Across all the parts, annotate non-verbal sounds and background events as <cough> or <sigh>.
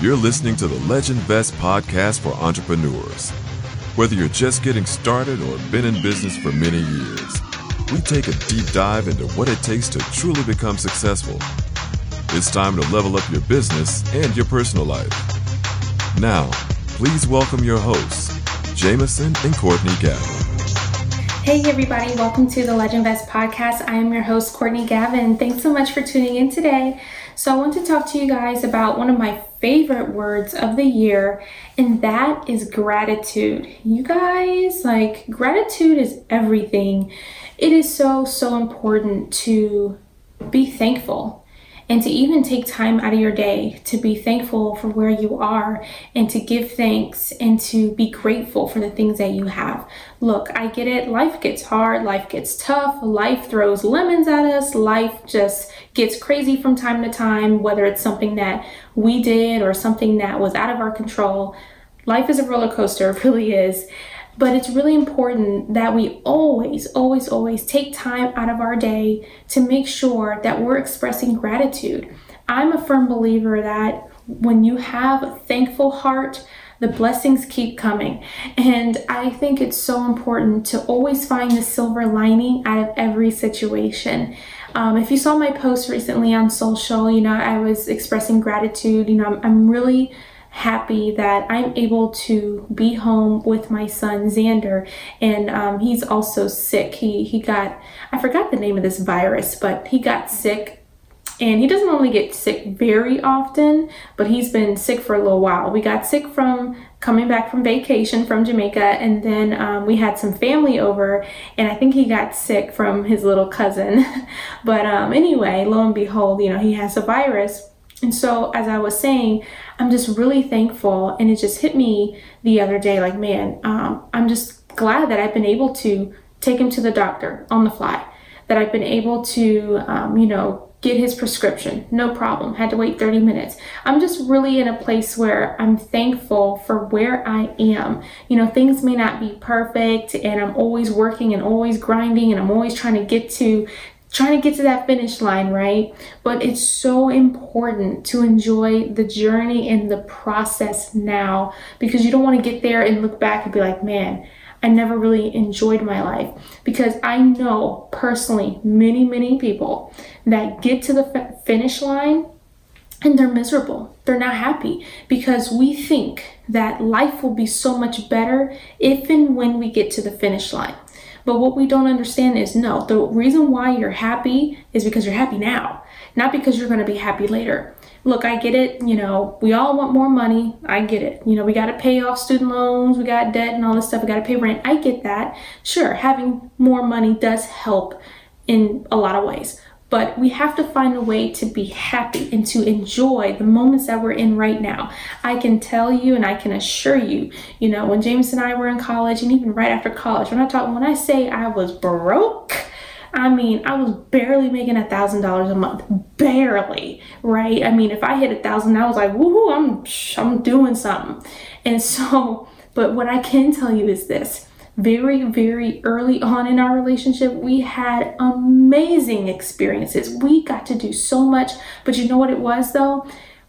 You're listening to the Legend Vest podcast for entrepreneurs. Whether you're just getting started or been in business for many years, we take a deep dive into what it takes to truly become successful. It's time to level up your business and your personal life. Now, please welcome your hosts, Jameson and Courtney Gavin. Hey, everybody, welcome to the Legend Vest podcast. I am your host, Courtney Gavin. Thanks so much for tuning in today. So, I want to talk to you guys about one of my favorite words of the year, and that is gratitude. You guys, like, gratitude is everything. It is so, so important to be thankful and to even take time out of your day to be thankful for where you are and to give thanks and to be grateful for the things that you have. Look, I get it. Life gets hard, life gets tough, life throws lemons at us, life just gets crazy from time to time, whether it's something that we did or something that was out of our control. Life is a roller coaster, <laughs> it really is. But it's really important that we always, always, always take time out of our day to make sure that we're expressing gratitude. I'm a firm believer that when you have a thankful heart, the blessings keep coming. And I think it's so important to always find the silver lining out of every situation. Um, if you saw my post recently on social, you know, I was expressing gratitude. You know, I'm, I'm really happy that I'm able to be home with my son Xander, and um, he's also sick. He he got I forgot the name of this virus, but he got sick. And he doesn't only get sick very often, but he's been sick for a little while. We got sick from coming back from vacation from Jamaica, and then um, we had some family over, and I think he got sick from his little cousin. <laughs> but um, anyway, lo and behold, you know, he has a virus and so, as I was saying, I'm just really thankful. And it just hit me the other day like, man, um, I'm just glad that I've been able to take him to the doctor on the fly, that I've been able to, um, you know, get his prescription, no problem. Had to wait 30 minutes. I'm just really in a place where I'm thankful for where I am. You know, things may not be perfect and I'm always working and always grinding and I'm always trying to get to trying to get to that finish line, right? But it's so important to enjoy the journey and the process now because you don't want to get there and look back and be like, man, I never really enjoyed my life. Because I know personally many, many people that get to the finish line and they're miserable. They're not happy because we think that life will be so much better if and when we get to the finish line. But what we don't understand is no, the reason why you're happy is because you're happy now, not because you're going to be happy later. Look, I get it. You know, we all want more money. I get it. You know, we got to pay off student loans, we got debt and all this stuff. We got to pay rent. I get that. Sure, having more money does help in a lot of ways but we have to find a way to be happy and to enjoy the moments that we're in right now. I can tell you and I can assure you, you know, when James and I were in college and even right after college, when I talk when I say I was broke, I mean, I was barely making a thousand dollars a month, barely, right? I mean, if I hit a thousand, I was like, woohoo, I'm I'm doing something. And so, but what I can tell you is this: very, very early on in our relationship, we had amazing experiences. We got to do so much, but you know what it was though?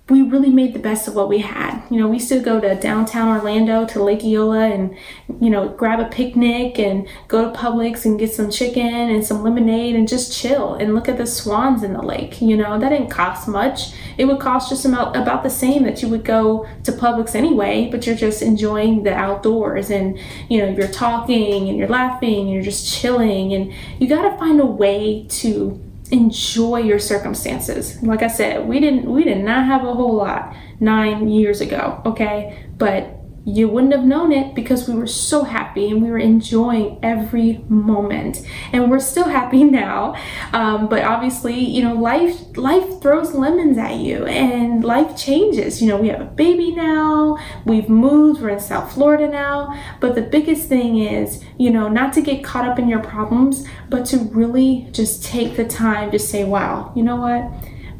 We really made the best of what we had. You know, we to go to downtown Orlando to Lake Eola and, you know, grab a picnic and go to Publix and get some chicken and some lemonade and just chill and look at the swans in the lake. You know, that didn't cost much. It would cost just about, about the same that you would go to Publix anyway, but you're just enjoying the outdoors and, you know, you're talking and you're laughing and you're just chilling and you got to find a way to enjoy your circumstances. Like I said, we didn't we did not have a whole lot 9 years ago, okay? But you wouldn't have known it because we were so happy and we were enjoying every moment. And we're still happy <laughs> now um, but obviously you know life life throws lemons at you and life changes. You know we have a baby now we've moved we're in south florida now. But the biggest thing is you know not to get caught up in your problems but to really just take the time to say wow you know what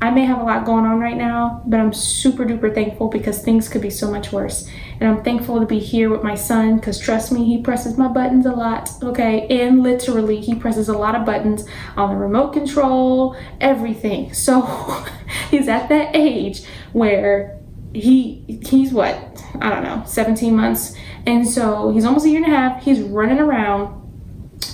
I may have a lot going on right now, but I'm super duper thankful because things could be so much worse. And I'm thankful to be here with my son because trust me, he presses my buttons a lot, okay? And literally, he presses a lot of buttons on the remote control, everything. <laughs> So he's at that age where he he's what I don't know, 17 months, and so he's almost a year and a half. He's running around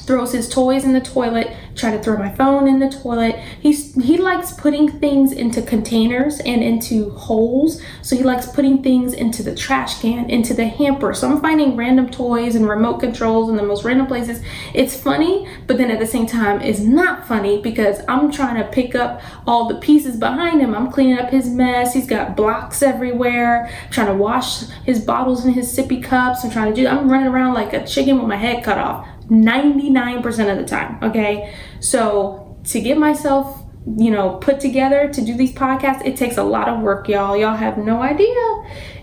throws his toys in the toilet, try to throw my phone in the toilet. He's he likes putting things into containers and into holes. So he likes putting things into the trash can, into the hamper. So I'm finding random toys and remote controls in the most random places. It's funny, but then at the same time it's not funny because I'm trying to pick up all the pieces behind him. I'm cleaning up his mess. He's got blocks everywhere, trying to wash his bottles and his sippy cups. I'm trying to do I'm running around like a chicken with my head cut off 99% of the time. Okay. So to get myself, you know, put together to do these podcasts, it takes a lot of work, y'all. Y'all have no idea.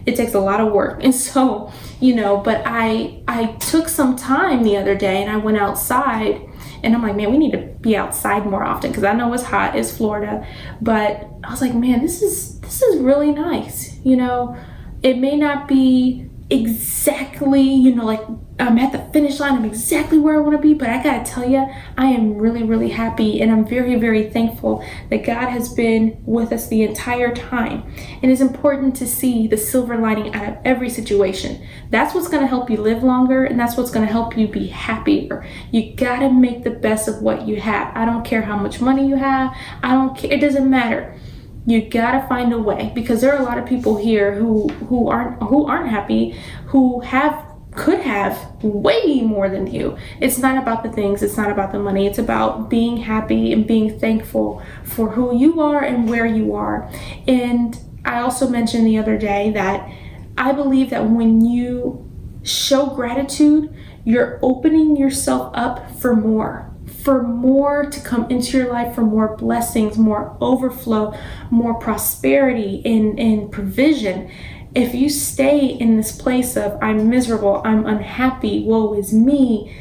It takes a lot of work. And so, you know, but I I took some time the other day and I went outside and I'm like, man, we need to be outside more often because I know it's hot, it's Florida. But I was like, man, this is this is really nice. You know, it may not be exactly, you know, like I'm at the finish line. I'm exactly where I want to be. But I got to tell you, I am really, really happy. And I'm very, very thankful that God has been with us the entire time. And it's important to see the silver lining out of every situation. That's what's going to help you live longer. And that's what's going to help you be happier. You got to make the best of what you have. I don't care how much money you have. I don't care. It doesn't matter you gotta find a way. Because there are a lot of people here who who aren't who aren't happy who have could have way more than you. It's not about the things it's not about the money. It's about being happy and being thankful for who you are and where you are. And i also mentioned the other day that i believe that when you show gratitude you're opening yourself up for more for more to come into your life, for more blessings, more overflow, more prosperity and, and provision. If you stay in this place of, I'm miserable, I'm unhappy, woe is me,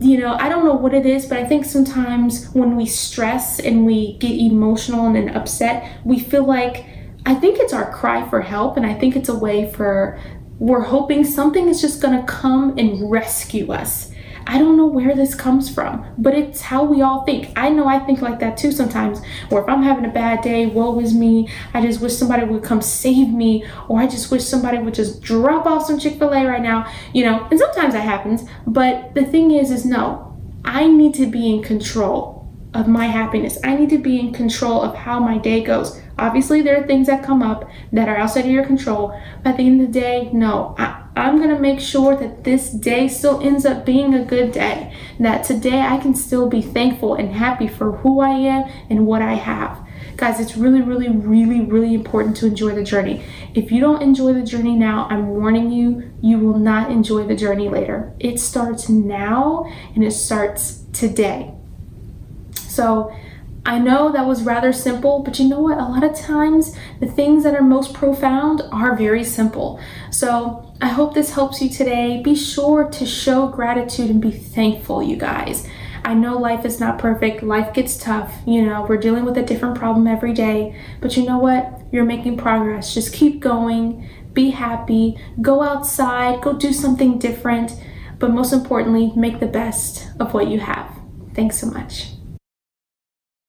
you know, I don't know what it is, but I think sometimes when we stress and we get emotional and then upset, we feel like, I think it's our cry for help, and I think it's a way for, we're hoping something is just gonna come and rescue us I don't know where this comes from, but it's how we all think. I know I think like that too sometimes. Or if I'm having a bad day, woe is me. I just wish somebody would come save me, or I just wish somebody would just drop off some Chick fil A right now, you know. And sometimes that happens, but the thing is, is no, I need to be in control of my happiness. I need to be in control of how my day goes. Obviously, there are things that come up that are outside of your control, but at the end of the day, no, I, I'm going to make sure that this day still ends up being a good day. That today I can still be thankful and happy for who I am and what I have. Guys, it's really, really, really, really important to enjoy the journey. If you don't enjoy the journey now, I'm warning you, you will not enjoy the journey later. It starts now and it starts today. So, I know that was rather simple, but you know what? A lot of times the things that are most profound are very simple. So I hope this helps you today. Be sure to show gratitude and be thankful, you guys. I know life is not perfect. Life gets tough. You know, we're dealing with a different problem every day. But you know what? You're making progress. Just keep going. Be happy. Go outside. Go do something different. But most importantly, make the best of what you have. Thanks so much.